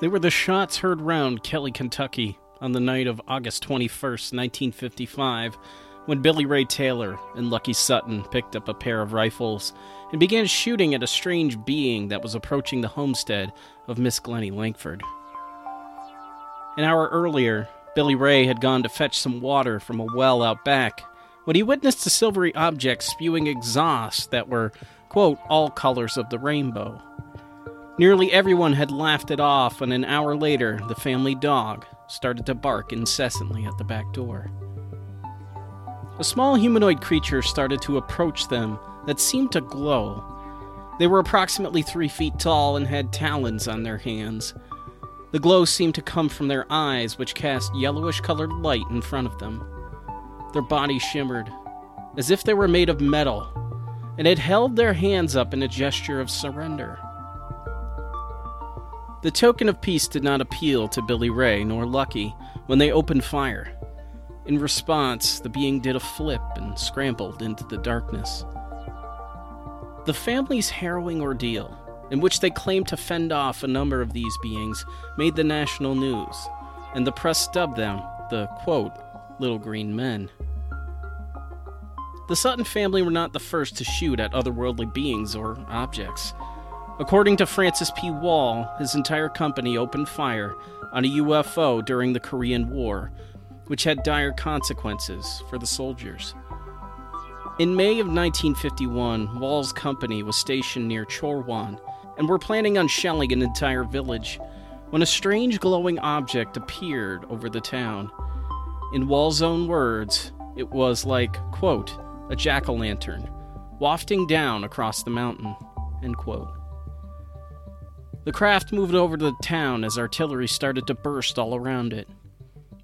They were the shots heard round Kelly, Kentucky on the night of August 21st, 1955, when Billy Ray Taylor and Lucky Sutton picked up a pair of rifles and began shooting at a strange being that was approaching the homestead of Miss Glennie Lankford. An hour earlier, Billy Ray had gone to fetch some water from a well out back when he witnessed a silvery object spewing exhaust that were, quote, all colors of the rainbow. Nearly everyone had laughed it off, and an hour later, the family dog started to bark incessantly at the back door. A small humanoid creature started to approach them that seemed to glow. They were approximately three feet tall and had talons on their hands. The glow seemed to come from their eyes, which cast yellowish colored light in front of them. Their bodies shimmered, as if they were made of metal, and had held their hands up in a gesture of surrender. The token of peace did not appeal to Billy Ray nor Lucky when they opened fire. In response, the being did a flip and scrambled into the darkness. The family's harrowing ordeal, in which they claimed to fend off a number of these beings, made the national news, and the press dubbed them the, quote, Little Green Men. The Sutton family were not the first to shoot at otherworldly beings or objects. According to Francis P. Wall, his entire company opened fire on a UFO during the Korean War, which had dire consequences for the soldiers. In May of 1951, Wall's company was stationed near Chorwon and were planning on shelling an entire village when a strange glowing object appeared over the town. In Wall's own words, it was like, quote, a jack o' lantern, wafting down across the mountain, end quote. The craft moved over to the town as artillery started to burst all around it.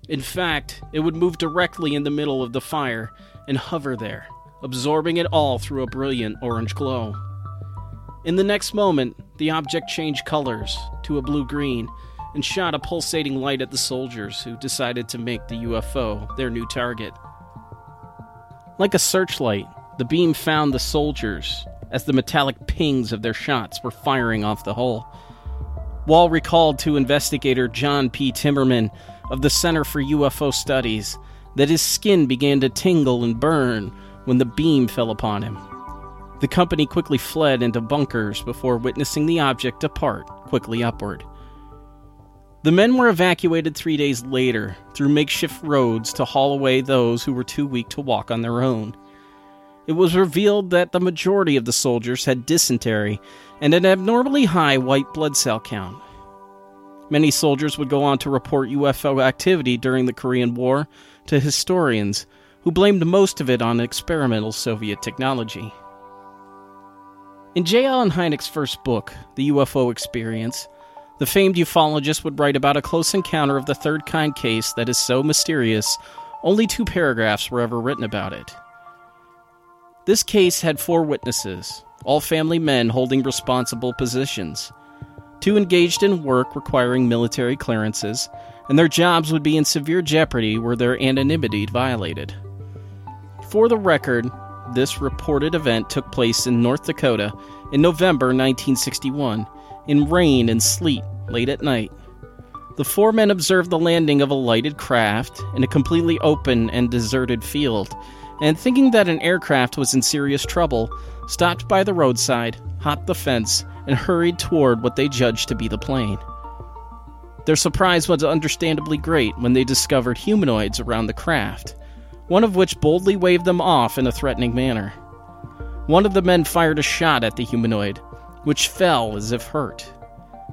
In fact, it would move directly in the middle of the fire and hover there, absorbing it all through a brilliant orange glow. In the next moment, the object changed colors to a blue green and shot a pulsating light at the soldiers who decided to make the UFO their new target. Like a searchlight, the beam found the soldiers as the metallic pings of their shots were firing off the hull. Wall recalled to investigator John P. Timmerman of the Center for UFO Studies that his skin began to tingle and burn when the beam fell upon him. The company quickly fled into bunkers before witnessing the object depart quickly upward. The men were evacuated three days later through makeshift roads to haul away those who were too weak to walk on their own. It was revealed that the majority of the soldiers had dysentery and an abnormally high white blood cell count. Many soldiers would go on to report UFO activity during the Korean War to historians, who blamed most of it on experimental Soviet technology. In J. Allen Hynek's first book, The UFO Experience, the famed ufologist would write about a close encounter of the third kind case that is so mysterious, only two paragraphs were ever written about it. This case had four witnesses, all family men holding responsible positions. Two engaged in work requiring military clearances, and their jobs would be in severe jeopardy were their anonymity violated. For the record, this reported event took place in North Dakota in November 1961, in rain and sleet late at night. The four men observed the landing of a lighted craft in a completely open and deserted field and thinking that an aircraft was in serious trouble, stopped by the roadside, hopped the fence, and hurried toward what they judged to be the plane. Their surprise was understandably great when they discovered humanoids around the craft, one of which boldly waved them off in a threatening manner. One of the men fired a shot at the humanoid, which fell as if hurt.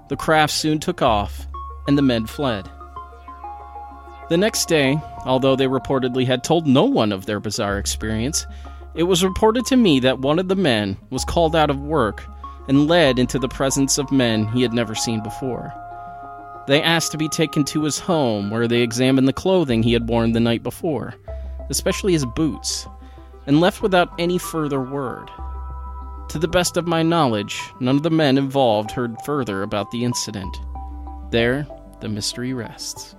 The craft soon took off, and the men fled. The next day, although they reportedly had told no one of their bizarre experience, it was reported to me that one of the men was called out of work and led into the presence of men he had never seen before. They asked to be taken to his home, where they examined the clothing he had worn the night before, especially his boots, and left without any further word. To the best of my knowledge, none of the men involved heard further about the incident. There, the mystery rests.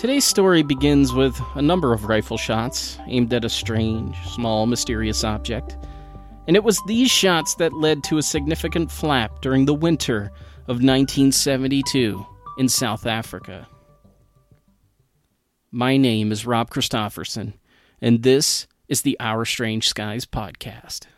Today's story begins with a number of rifle shots aimed at a strange, small, mysterious object. And it was these shots that led to a significant flap during the winter of 1972 in South Africa. My name is Rob Christofferson, and this is the Our Strange Skies podcast.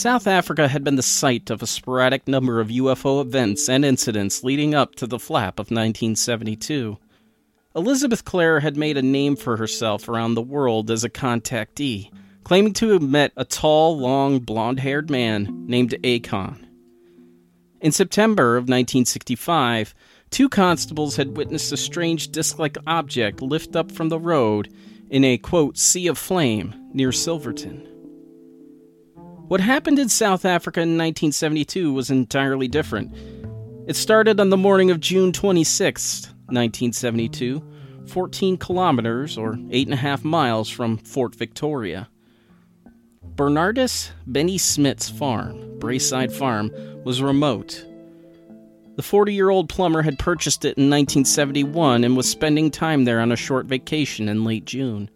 South Africa had been the site of a sporadic number of UFO events and incidents leading up to the flap of 1972. Elizabeth Klarer had made a name for herself around the world as a contactee, claiming to have met a tall, long, blonde haired man named Akon. In September of 1965, two constables had witnessed a strange disc like object lift up from the road in a, quote, sea of flame near Silverton. What happened in South Africa in 1972 was entirely different. It started on the morning of June 26, 1972, 14 kilometers or 8.5 miles from Fort Victoria. Bernardus Benny Smith's farm, Braeside Farm, was remote. The 40 year old plumber had purchased it in 1971 and was spending time there on a short vacation in late June.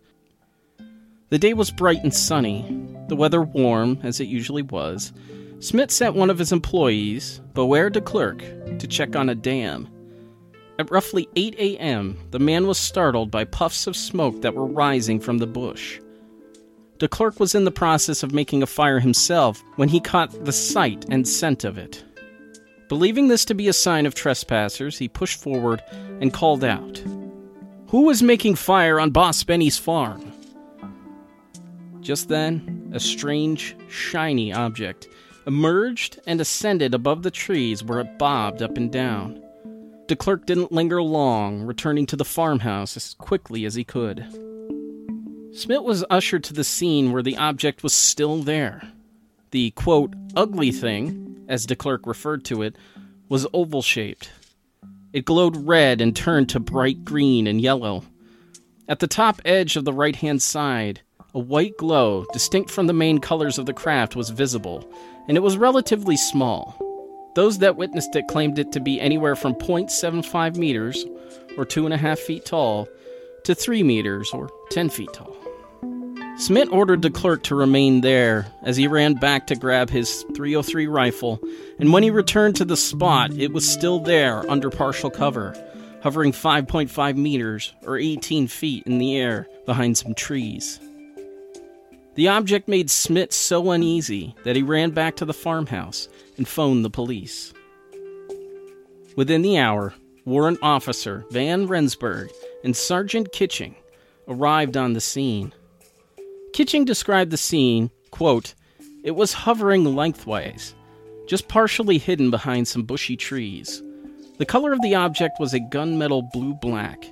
The day was bright and sunny, the weather warm, as it usually was, Smith sent one of his employees, Boer de Klerk, to check on a dam. At roughly 8 a.m., the man was startled by puffs of smoke that were rising from the bush. De Klerk was in the process of making a fire himself when he caught the sight and scent of it. Believing this to be a sign of trespassers, he pushed forward and called out, Who is making fire on Boss Benny's farm? Just then, a strange, shiny object emerged and ascended above the trees where it bobbed up and down. De Klerk didn't linger long, returning to the farmhouse as quickly as he could. Smith was ushered to the scene where the object was still there. The, quote, ugly thing, as De Klerk referred to it, was oval shaped. It glowed red and turned to bright green and yellow. At the top edge of the right hand side, a white glow, distinct from the main colors of the craft, was visible, and it was relatively small. Those that witnessed it claimed it to be anywhere from 0.75 meters, or 2.5 feet tall, to 3 meters, or 10 feet tall. Smith ordered De Klerk to remain there as he ran back to grab his 303 rifle, and when he returned to the spot, it was still there under partial cover, hovering 5.5 meters, or 18 feet in the air behind some trees. The object made Smith so uneasy that he ran back to the farmhouse and phoned the police. Within the hour, warrant officer Van Rensburg and Sergeant Kitching arrived on the scene. Kitching described the scene, quote, it was hovering lengthwise, just partially hidden behind some bushy trees. The color of the object was a gunmetal blue black,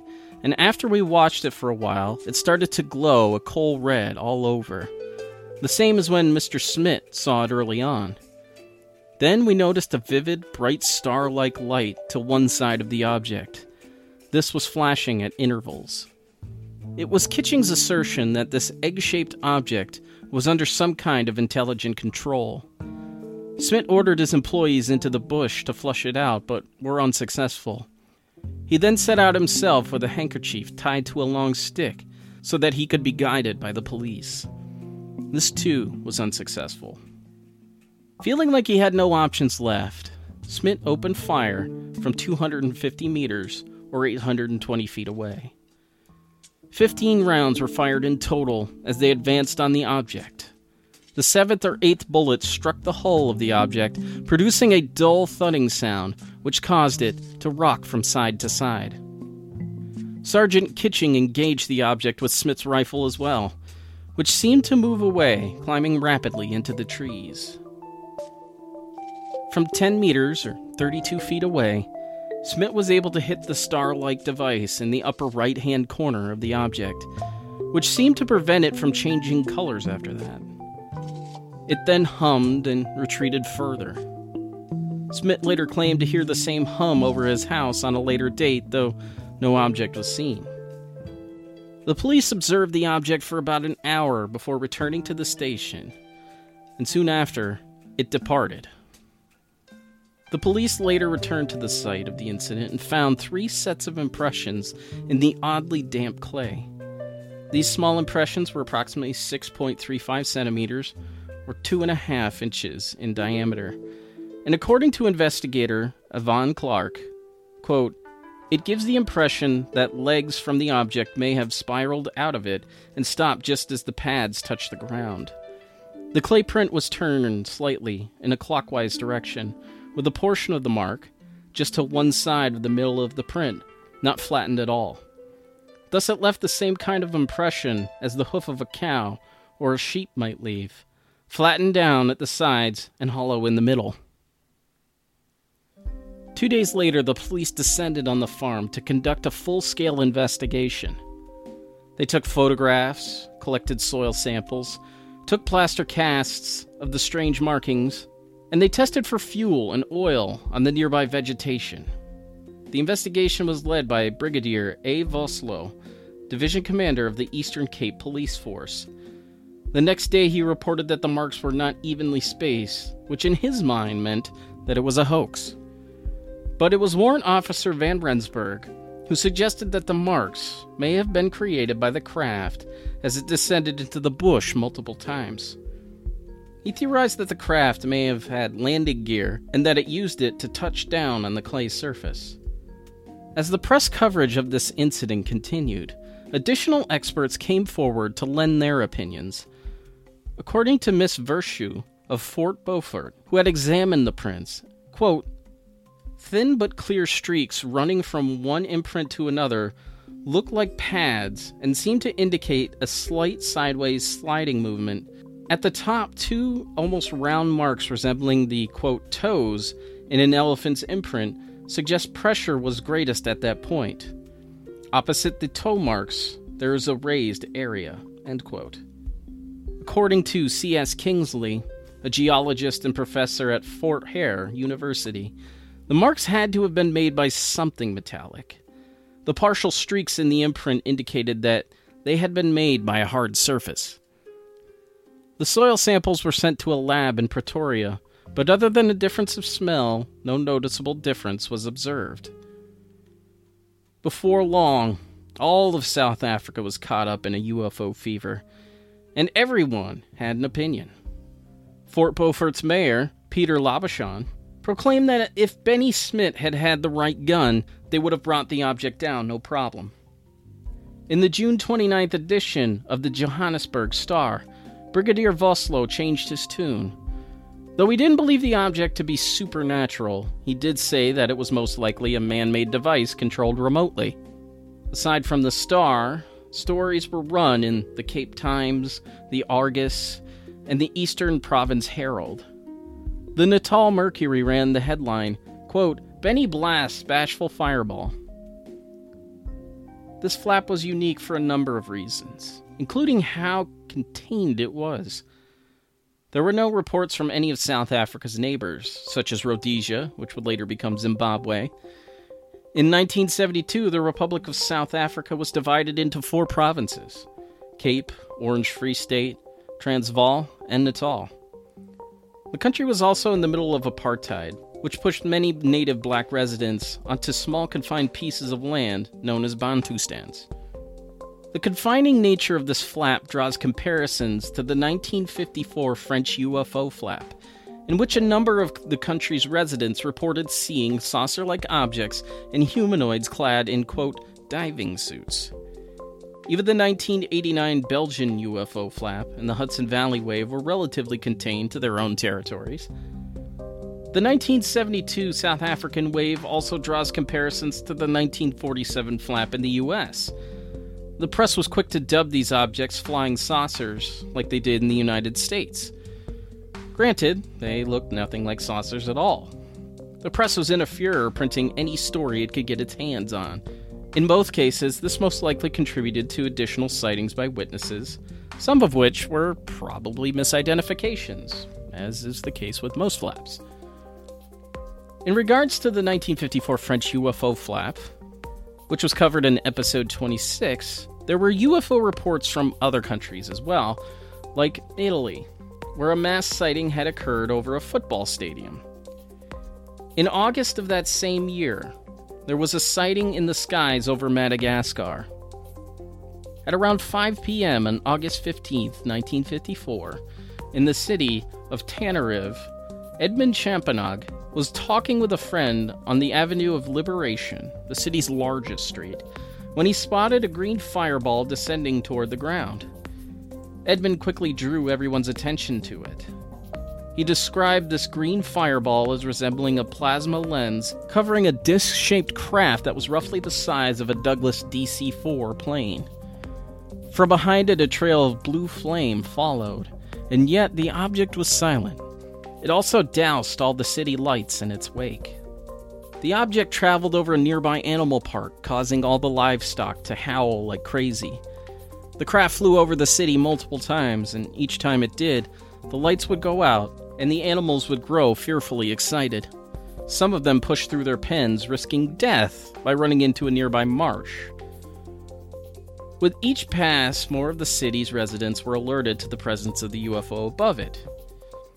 and after we watched it for a while, it started to glow a coal red all over. The same as when Mr. Smith saw it early on. Then we noticed a vivid, bright star like light to one side of the object. This was flashing at intervals. It was Kitching's assertion that this egg shaped object was under some kind of intelligent control. Smith ordered his employees into the bush to flush it out, but were unsuccessful. He then set out himself with a handkerchief tied to a long stick so that he could be guided by the police. This too was unsuccessful. Feeling like he had no options left, Smith opened fire from 250 meters or 820 feet away. Fifteen rounds were fired in total as they advanced on the object. The seventh or eighth bullet struck the hull of the object, producing a dull thudding sound which caused it to rock from side to side. Sergeant Kitching engaged the object with Smith's rifle as well, which seemed to move away, climbing rapidly into the trees. From 10 meters, or 32 feet away, Smith was able to hit the star like device in the upper right hand corner of the object, which seemed to prevent it from changing colors after that. It then hummed and retreated further. Smith later claimed to hear the same hum over his house on a later date, though no object was seen. The police observed the object for about an hour before returning to the station, and soon after, it departed. The police later returned to the site of the incident and found three sets of impressions in the oddly damp clay. These small impressions were approximately 6.35 centimeters or two and a half inches in diameter. And according to investigator Yvonne Clark, quote, it gives the impression that legs from the object may have spiraled out of it and stopped just as the pads touched the ground. The clay print was turned slightly in a clockwise direction, with a portion of the mark just to one side of the middle of the print, not flattened at all. Thus, it left the same kind of impression as the hoof of a cow or a sheep might leave, flattened down at the sides and hollow in the middle. Two days later, the police descended on the farm to conduct a full scale investigation. They took photographs, collected soil samples, took plaster casts of the strange markings, and they tested for fuel and oil on the nearby vegetation. The investigation was led by Brigadier A. Vosloo, Division Commander of the Eastern Cape Police Force. The next day, he reported that the marks were not evenly spaced, which in his mind meant that it was a hoax. But it was Warrant Officer Van Rensburg who suggested that the marks may have been created by the craft as it descended into the bush multiple times. He theorized that the craft may have had landing gear and that it used it to touch down on the clay surface. As the press coverage of this incident continued, additional experts came forward to lend their opinions. According to Miss Verschow of Fort Beaufort, who had examined the prints, quote, thin but clear streaks running from one imprint to another look like pads and seem to indicate a slight sideways sliding movement at the top, two almost round marks resembling the quote toes in an elephant's imprint suggest pressure was greatest at that point. Opposite the toe marks, there is a raised area. End quote. According to C.S. Kingsley, a geologist and professor at Fort Hare University, the marks had to have been made by something metallic. The partial streaks in the imprint indicated that they had been made by a hard surface. The soil samples were sent to a lab in Pretoria, but other than a difference of smell, no noticeable difference was observed. Before long, all of South Africa was caught up in a UFO fever, and everyone had an opinion. Fort Beaufort's mayor, Peter Labuschagne, proclaimed that if Benny Smith had had the right gun, they would have brought the object down no problem. In the June 29th edition of the Johannesburg Star, Brigadier Vosloo changed his tune. Though he didn't believe the object to be supernatural, he did say that it was most likely a man made device controlled remotely. Aside from the star, stories were run in the Cape Times, the Argus, and the Eastern Province Herald. The Natal Mercury ran the headline, quote, Benny blasts bashful fireball. This flap was unique for a number of reasons, including how contained it was. There were no reports from any of South Africa's neighbors, such as Rhodesia, which would later become Zimbabwe. In 1972, the Republic of South Africa was divided into four provinces Cape, Orange Free State, Transvaal, and Natal. The country was also in the middle of apartheid, which pushed many native black residents onto small confined pieces of land known as Bantustans. The confining nature of this flap draws comparisons to the 1954 French UFO flap, in which a number of the country's residents reported seeing saucer like objects and humanoids clad in, quote, diving suits. Even the 1989 Belgian UFO flap and the Hudson Valley wave were relatively contained to their own territories. The 1972 South African wave also draws comparisons to the 1947 flap in the US. The press was quick to dub these objects flying saucers, like they did in the United States. Granted, they looked nothing like saucers at all. The press was in a furor printing any story it could get its hands on. In both cases, this most likely contributed to additional sightings by witnesses, some of which were probably misidentifications, as is the case with most flaps. In regards to the 1954 French UFO flap, which was covered in episode 26, there were UFO reports from other countries as well, like Italy, where a mass sighting had occurred over a football stadium. In August of that same year, there was a sighting in the skies over Madagascar. At around 5 p.m. on August 15, 1954, in the city of Tananarive, Edmund Champanog was talking with a friend on the Avenue of Liberation, the city's largest street, when he spotted a green fireball descending toward the ground. Edmund quickly drew everyone's attention to it. He described this green fireball as resembling a plasma lens covering a disc shaped craft that was roughly the size of a Douglas DC 4 plane. From behind it, a trail of blue flame followed, and yet the object was silent. It also doused all the city lights in its wake. The object traveled over a nearby animal park, causing all the livestock to howl like crazy. The craft flew over the city multiple times, and each time it did, the lights would go out, and the animals would grow fearfully excited. Some of them pushed through their pens, risking death by running into a nearby marsh. With each pass, more of the city's residents were alerted to the presence of the UFO above it.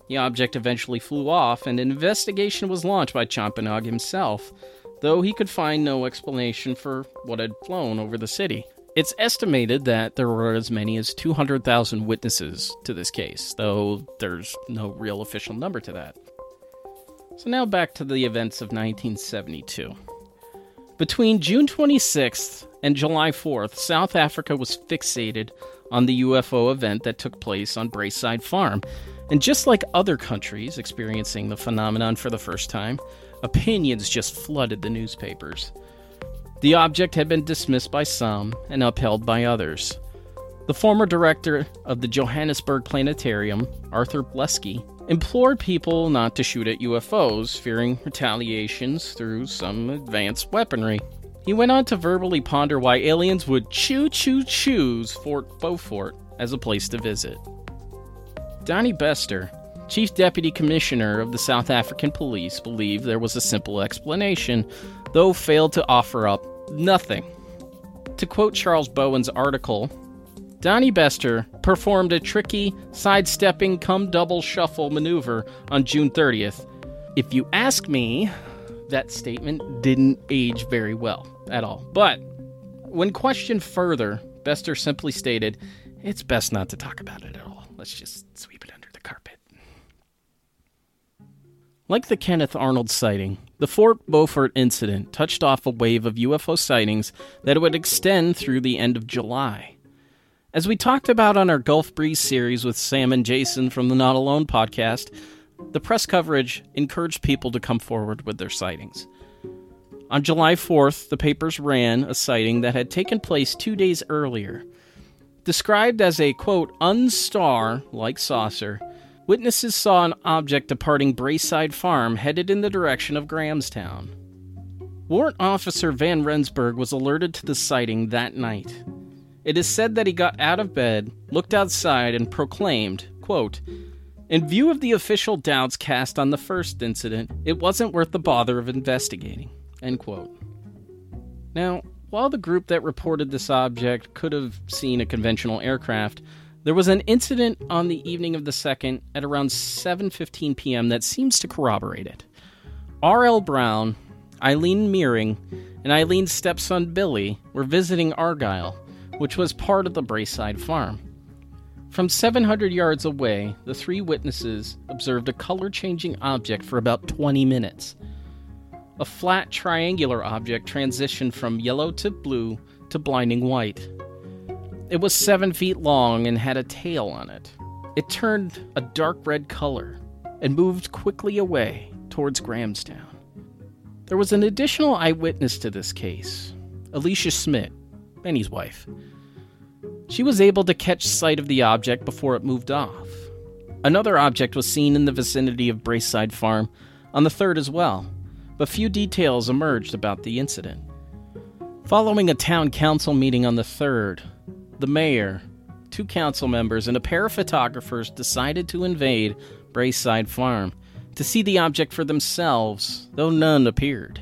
The object eventually flew off, and an investigation was launched by Champanog himself, though he could find no explanation for what had flown over the city. It's estimated that there were as many as 200,000 witnesses to this case, though there's no real official number to that. So now back to the events of 1972. Between June 26th and July 4th, South Africa was fixated on the UFO event that took place on Braeside Farm. And just like other countries experiencing the phenomenon for the first time, opinions just flooded the newspapers. The object had been dismissed by some and upheld by others. The former director of the Johannesburg Planetarium, Arthur Bleksley, implored people not to shoot at UFOs, fearing retaliations through some advanced weaponry. He went on to verbally ponder why aliens would choo choo choose Fort Beaufort as a place to visit. Donnie Bester, Chief Deputy Commissioner of the South African Police, believed there was a simple explanation though failed to offer up nothing. To quote Charles Bowen's article, Donnie Bester performed a tricky sidestepping come double shuffle maneuver on June 30th. If you ask me, that statement didn't age very well at all. But when questioned further, Bester simply stated, It's best not to talk about it at all. Let's just sweep it under the carpet. Like the Kenneth Arnold sighting, the Fort Beaufort incident touched off a wave of UFO sightings that would extend through the end of July. As we talked about on our Gulf Breeze series with Sam and Jason from the Not Alone podcast, the press coverage encouraged people to come forward with their sightings. On July 4th, the papers ran a sighting that had taken place two days earlier. Described as a, quote, unstar like saucer, Witnesses saw an object departing Braeside Farm headed in the direction of Grahamstown. Warrant Officer Van Rensburg was alerted to the sighting that night. It is said that he got out of bed, looked outside, and proclaimed, quote, In view of the official doubts cast on the first incident, it wasn't worth the bother of investigating. End quote. Now, while the group that reported this object could have seen a conventional aircraft, There was an incident on the evening of the 2nd at around 7:15 p.m. that seems to corroborate it. R.L. Brown, Eileen Meering, and Eileen's stepson Billy were visiting Argyle, which was part of the Braeside farm. From 700 yards away, the three witnesses observed a color changing object for about 20 minutes. A flat triangular object transitioned from yellow to blue to blinding white. It was seven feet long and had a tail on it. It turned a dark red color and moved quickly away towards Grahamstown. There was an additional eyewitness to this case, Alicia Smith, Benny's wife. She was able to catch sight of the object before it moved off. Another object was seen in the vicinity of Braeside Farm on the 3rd as well, but few details emerged about the incident. Following a town council meeting on the 3rd, the mayor, two council members, and a pair of photographers decided to invade Braeside Farm to see the object for themselves, though none appeared.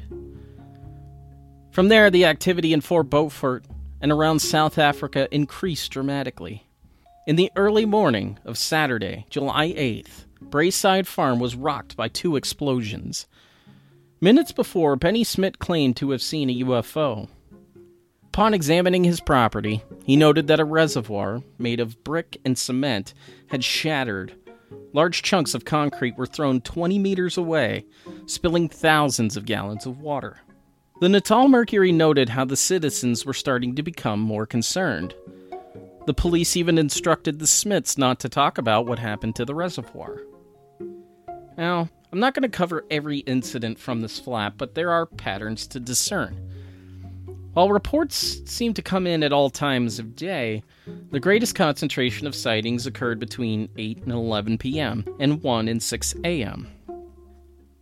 From there, the activity in Fort Beaufort and around South Africa increased dramatically. In the early morning of Saturday, July 8th, Braeside Farm was rocked by two explosions. Minutes before, Benny Smith claimed to have seen a UFO. Upon examining his property, he noted that a reservoir made of brick and cement had shattered. Large chunks of concrete were thrown 20 meters away, spilling thousands of gallons of water. The Natal Mercury noted how the citizens were starting to become more concerned. The police even instructed the Smiths not to talk about what happened to the reservoir. Now, I'm not going to cover every incident from this flat, but there are patterns to discern. While reports seem to come in at all times of day, the greatest concentration of sightings occurred between 8 and 11 p.m. and 1 and 6 a.m.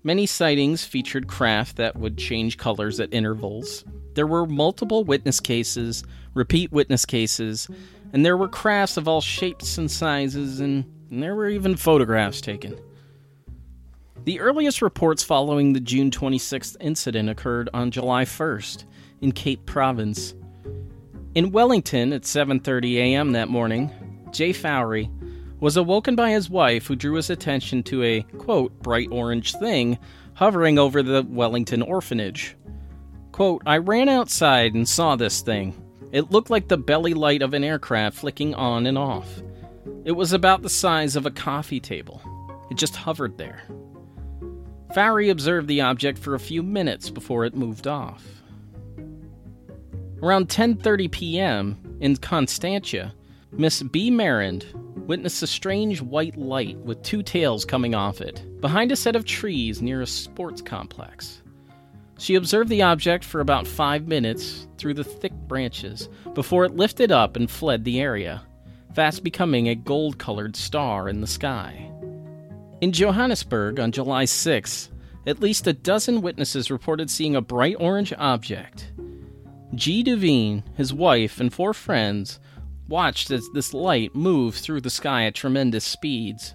Many sightings featured craft that would change colors at intervals. There were multiple witness cases, repeat witness cases, and there were crafts of all shapes and sizes, and, and there were even photographs taken. The earliest reports following the June 26th incident occurred on July 1st in Cape Province. In Wellington at 7:30 a.m. that morning, Jay Fowry was awoken by his wife, who drew his attention to a, quote, bright orange thing hovering over the Wellington orphanage. Quote, I ran outside and saw this thing. It looked like the belly light of an aircraft flicking on and off. It was about the size of a coffee table. It just hovered there. Fowry observed the object for a few minutes before it moved off. Around 10:30 p.m. in Constantia, Miss B. Marand witnessed a strange white light with two tails coming off it, behind a set of trees near a sports complex. She observed the object for about five minutes through the thick branches before it lifted up and fled the area, fast becoming a gold colored star in the sky. In Johannesburg on July 6, at least a dozen witnesses reported seeing a bright orange object. G. Devine, his wife, and four friends watched as this light moved through the sky at tremendous speeds.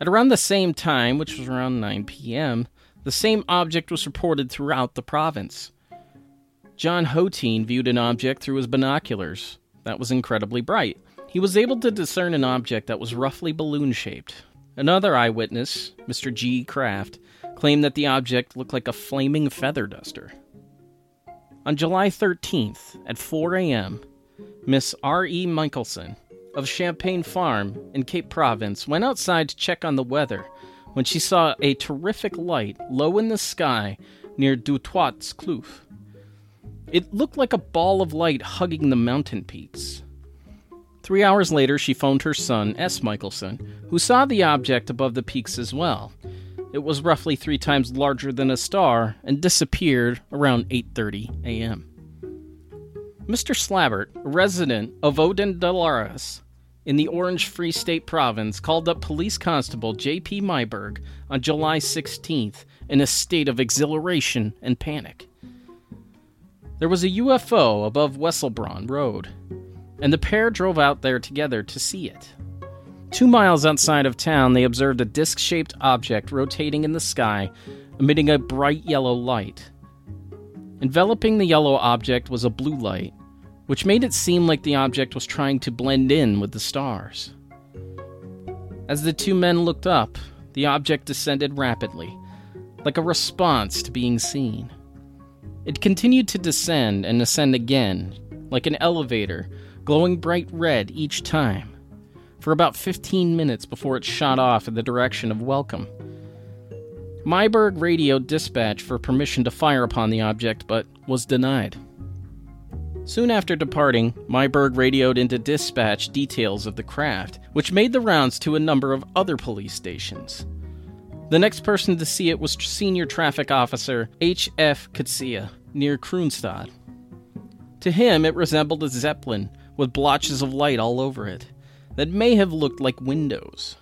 At around the same time, which was around 9 p.m., the same object was reported throughout the province. John Hoteen viewed an object through his binoculars that was incredibly bright. He was able to discern an object that was roughly balloon shaped. Another eyewitness, Mr. G. Kraft, claimed that the object looked like a flaming feather duster. On July 13th at 4 a.m., Miss R.E. Michelson of Champagne Farm in Cape Province went outside to check on the weather when she saw a terrific light low in the sky near Du Toit's Kloof. It looked like a ball of light hugging the mountain peaks. Three hours later, she phoned her son, S. Michelson, who saw the object above the peaks as well. It was roughly three times larger than a star and disappeared around 8:30 a.m. Mr. Slabbert, a resident of Oden in the Orange Free State province, called up Police Constable J.P. Myburgh on July 16th in a state of exhilaration and panic. There was a UFO above Wesselsbron Road, and the pair drove out there together to see it. Two miles outside of town, they observed a disc shaped object rotating in the sky, emitting a bright yellow light. Enveloping the yellow object was a blue light, which made it seem like the object was trying to blend in with the stars. As the two men looked up, the object descended rapidly, like a response to being seen. It continued to descend and ascend again, like an elevator, glowing bright red each time, for about 15 minutes before it shot off in the direction of Welkom. Myburgh radioed dispatch for permission to fire upon the object, but was denied. Soon after departing, Myburgh radioed into dispatch details of the craft, which made the rounds to a number of other police stations. The next person to see it was Senior Traffic Officer H.F. Kutsia near Kroonstad. To him, it resembled a zeppelin with blotches of light all over it that may have looked like windows.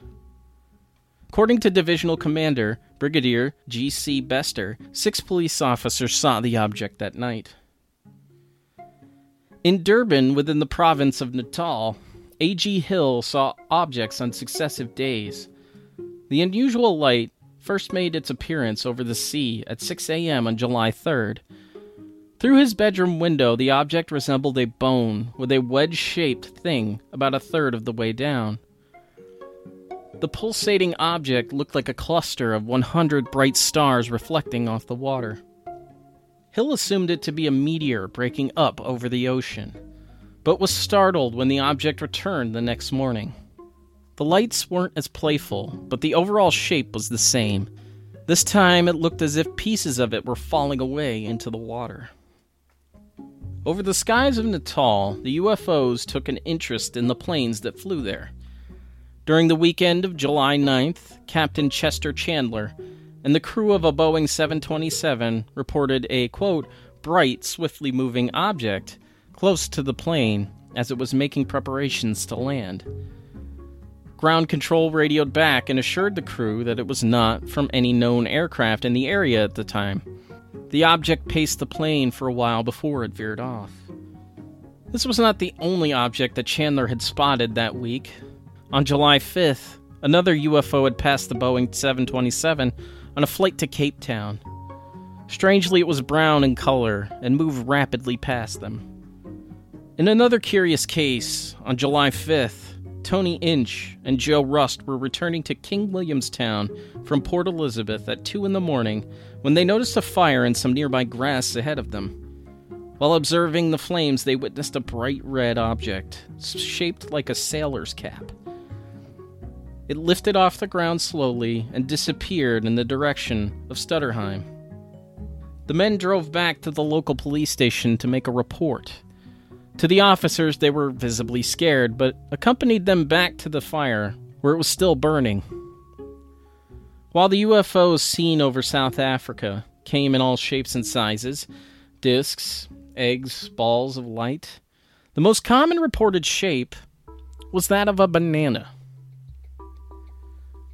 According to Divisional Commander Brigadier G.C. Bester, six police officers saw the object that night. In Durban, within the province of Natal, A.G. Hill saw objects on successive days. The unusual light first made its appearance over the sea at 6 a.m. on July 3rd. Through his bedroom window, the object resembled a bone with a wedge shaped thing about a third of the way down. The pulsating object looked like a cluster of 100 bright stars reflecting off the water. Hill assumed it to be a meteor breaking up over the ocean, but was startled when the object returned the next morning. The lights weren't as playful, but the overall shape was the same. This time it looked as if pieces of it were falling away into the water. Over the skies of Natal, the UFOs took an interest in the planes that flew there. During the weekend of July 9th, Captain Chester Chandler and the crew of a Boeing 727 reported a, quote, bright, swiftly moving object close to the plane as it was making preparations to land. Ground control radioed back and assured the crew that it was not from any known aircraft in the area at the time. The object paced the plane for a while before it veered off. This was not the only object that Chandler had spotted that week. On July 5th, another UFO had passed the Boeing 727 on a flight to Cape Town. Strangely, it was brown in color and moved rapidly past them. In another curious case, on July 5th, Tony Inch and Joe Rust were returning to King Williamstown from Port Elizabeth at 2 in the morning when they noticed a fire in some nearby grass ahead of them. While observing the flames, they witnessed a bright red object, shaped like a sailor's cap. It lifted off the ground slowly and disappeared in the direction of Stutterheim. The men drove back to the local police station to make a report. To the officers, they were visibly scared, but accompanied them back to the fire, where it was still burning. While the UFOs seen over South Africa came in all shapes and sizes discs, eggs, balls of light the most common reported shape was that of a banana.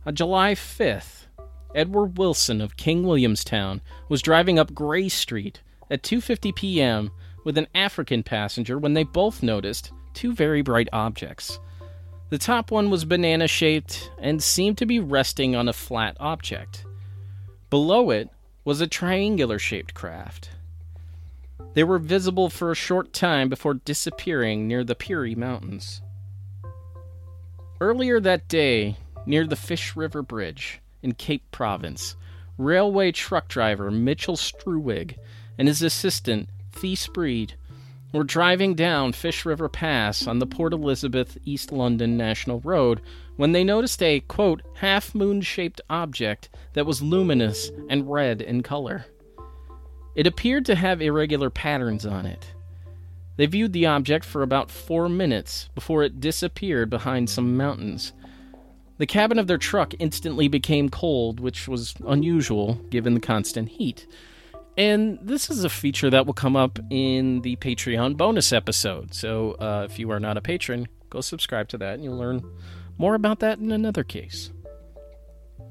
On July 5th, Edward Wilson of King Williamstown was driving up Gray Street at 2:50 p.m. with an African passenger when they both noticed two very bright objects. The top one was banana shaped and seemed to be resting on a flat object. Below it was a triangular shaped craft. They were visible for a short time before disappearing near the Pirie Mountains. Earlier that day, near the Fish River Bridge in Cape Province, railway truck driver Mitchell Struwig and his assistant Thies Breed were driving down Fish River Pass on the Port Elizabeth East London National Road when they noticed a, quote, half moon shaped object that was luminous and red in color. It appeared to have irregular patterns on it. They viewed the object for about four minutes before it disappeared behind some mountains. The cabin of their truck instantly became cold, which was unusual given the constant heat. And this is a feature that will come up in the Patreon bonus episode. So uh, if you are not a patron, go subscribe to that and you'll learn more about that in another case.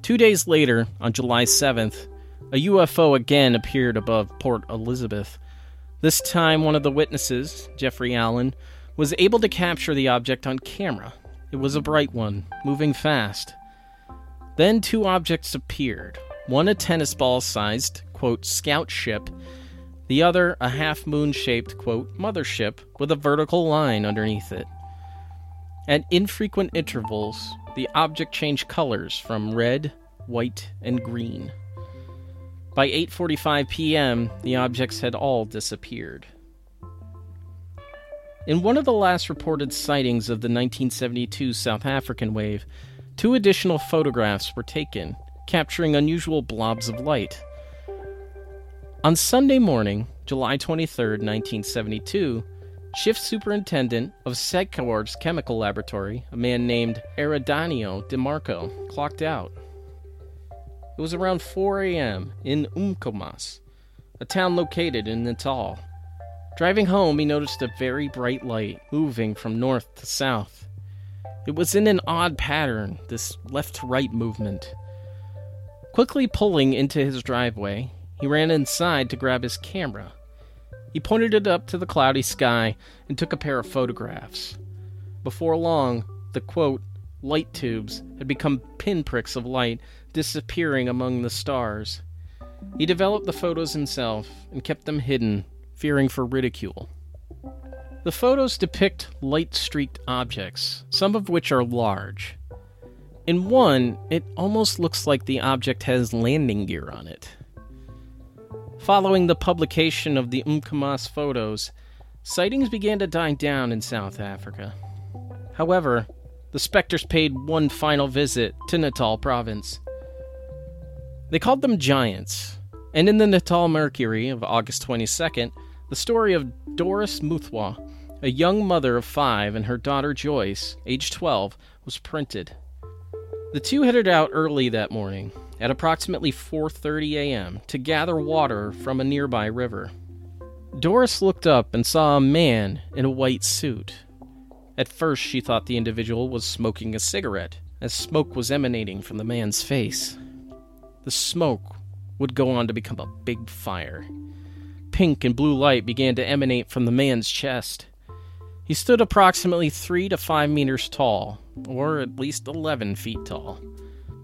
Two days later, on July 7th, a UFO again appeared above Port Elizabeth. This time, one of the witnesses, Jeffrey Allen, was able to capture the object on camera. It was a bright one, moving fast. Then two objects appeared one a tennis ball sized, quote, scout ship, the other a half moon shaped, quote, mothership with a vertical line underneath it. At infrequent intervals, the object changed colors from red, white, and green. By 8:45 p.m., the objects had all disappeared. In one of the last reported sightings of the 1972 South African wave, two additional photographs were taken, capturing unusual blobs of light. On Sunday morning, July 23, 1972, Shift Superintendent of Secor's chemical laboratory, a man named Eridanio DeMarco, clocked out. It was around 4 a.m. in Umkomaas, a town located in Natal. Driving home, he noticed a very bright light moving from north to south. It was in an odd pattern, this left to right movement. Quickly pulling into his driveway, he ran inside to grab his camera. He pointed it up to the cloudy sky and took a pair of photographs. Before long, the quote, light tubes had become pinpricks of light disappearing among the stars. He developed the photos himself and kept them hidden, fearing for ridicule. The photos depict light streaked objects, some of which are large. In one, it almost looks like the object has landing gear on it. Following the publication of the Umkomaas photos, sightings began to die down in South Africa. However, the specters paid one final visit to Natal province. They called them giants, and in the Natal Mercury of August 22nd, the story of Doris Muthwa, a young mother of five, and her daughter Joyce, age 12, was printed. The two headed out early that morning, at approximately 4:30 a.m. to gather water from a nearby river. Doris looked up and saw a man in a white suit. At first, she thought the individual was smoking a cigarette, as smoke was emanating from the man's face. The smoke would go on to become a big fire. Pink and blue light began to emanate from the man's chest. He stood approximately three to five meters tall, or at least 11 feet tall.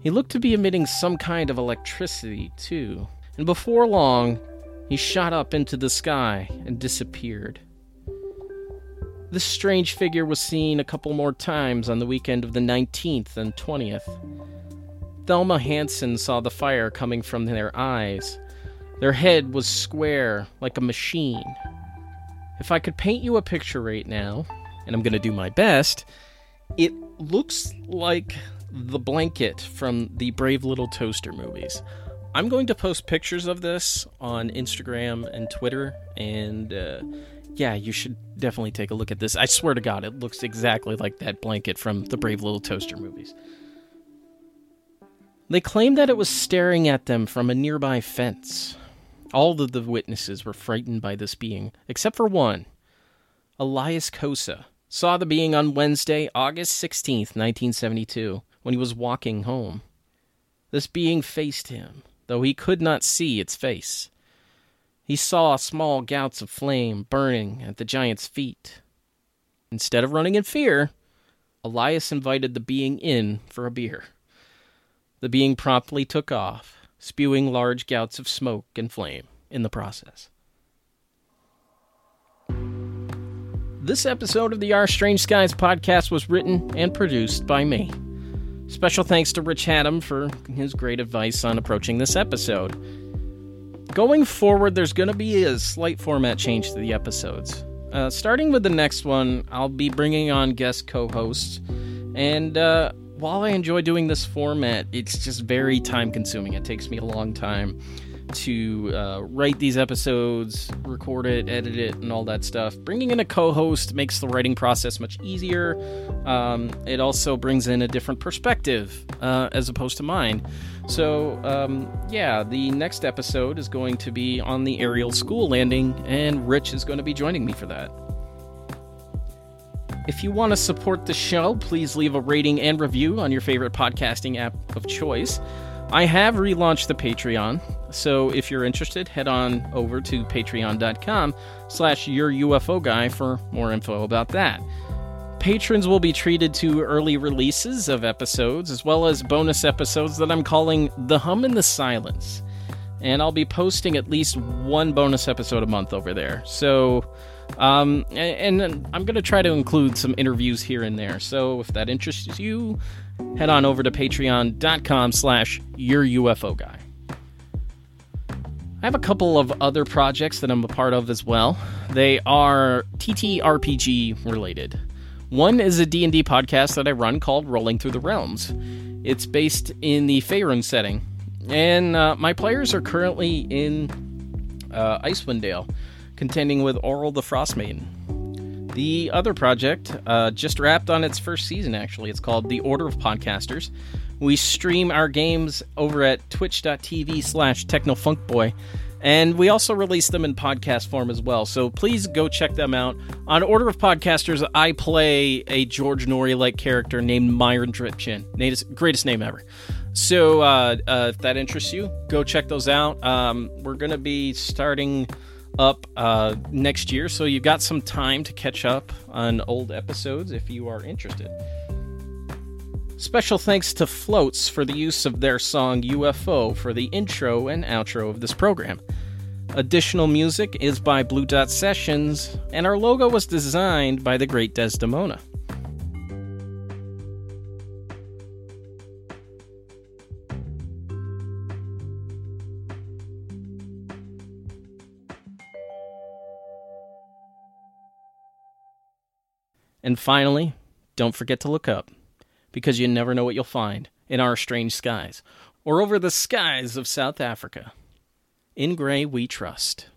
He looked to be emitting some kind of electricity, too, and before long, he shot up into the sky and disappeared. This strange figure was seen a couple more times on the weekend of the 19th and 20th. Thelma Hansen saw the fire coming from their eyes. Their head was square, like a machine. If I could paint you a picture right now, and I'm going to do my best, it looks like the blanket from the Brave Little Toaster movies. I'm going to post pictures of this on Instagram and Twitter, and uh, yeah, you should definitely take a look at this. I swear to God, it looks exactly like that blanket from the Brave Little Toaster movies. They claimed that it was staring at them from a nearby fence. All of the witnesses were frightened by this being, except for one. Elias Kosa saw the being on Wednesday, August 16th, 1972 when he was walking home. This being faced him, though he could not see its face. He saw small gouts of flame burning at the giant's feet. Instead of running in fear, Elias invited the being in for a beer. The being promptly took off, spewing large gouts of smoke and flame in the process. This episode of the Our Strange Skies podcast was written and produced by me. Special thanks to Rich Haddam for his great advice on approaching this episode. Going forward, there's going to be a slight format change to the episodes. Uh, starting with the next one, I'll be bringing on guest co hosts. And uh, while I enjoy doing this format, it's just very time consuming. It takes me a long time to uh, write these episodes, record it, edit it, and all that stuff. Bringing in a co host makes the writing process much easier. Um, it also brings in a different perspective uh, as opposed to mine. So, um, yeah, the next episode is going to be on the Ariel school landing, and Rich is going to be joining me for that. If you want to support the show, please leave a rating and review on your favorite podcasting app of choice. I have relaunched the Patreon, so if you're interested, head on over to patreon.com slash your UFO guy for more info about that. Patrons will be treated to early releases of episodes, as well as bonus episodes that I'm calling The Hum in the Silence. and I'll be posting at least one bonus episode a month over there. So, um, and, and I'm going to try to include some interviews here and there. So if that interests you, head on over to patreon.com slash your UFO guy. I have a couple of other projects that I'm a part of as well. They are TTRPG related. One is a D&D podcast that I run called Rolling Through the Realms. It's based in the Faerun setting, and uh, my players are currently in uh, Icewind Dale, contending with Auril the Frostmaiden. The other project uh, just wrapped on its first season, actually. It's called The Order of Podcasters. We stream our games over at twitch.tv slash technofunkboy. And we also release them in podcast form as well. So please go check them out. On Order of Podcasters, I play a George Noory like character named Myron Dripchin. Greatest name ever. So uh, uh, if that interests you, go check those out. Um, we're going to be starting up uh, next year, so you've got some time to catch up on old episodes if you are interested. Special thanks to Floats for the use of their song UFO for the intro and outro of this program. Additional music is by Blue Dot Sessions, and our logo was designed by the great Desdymona. And finally, don't forget to look up because you never know what you'll find in our strange skies or over the skies of South Africa. In Grey we trust.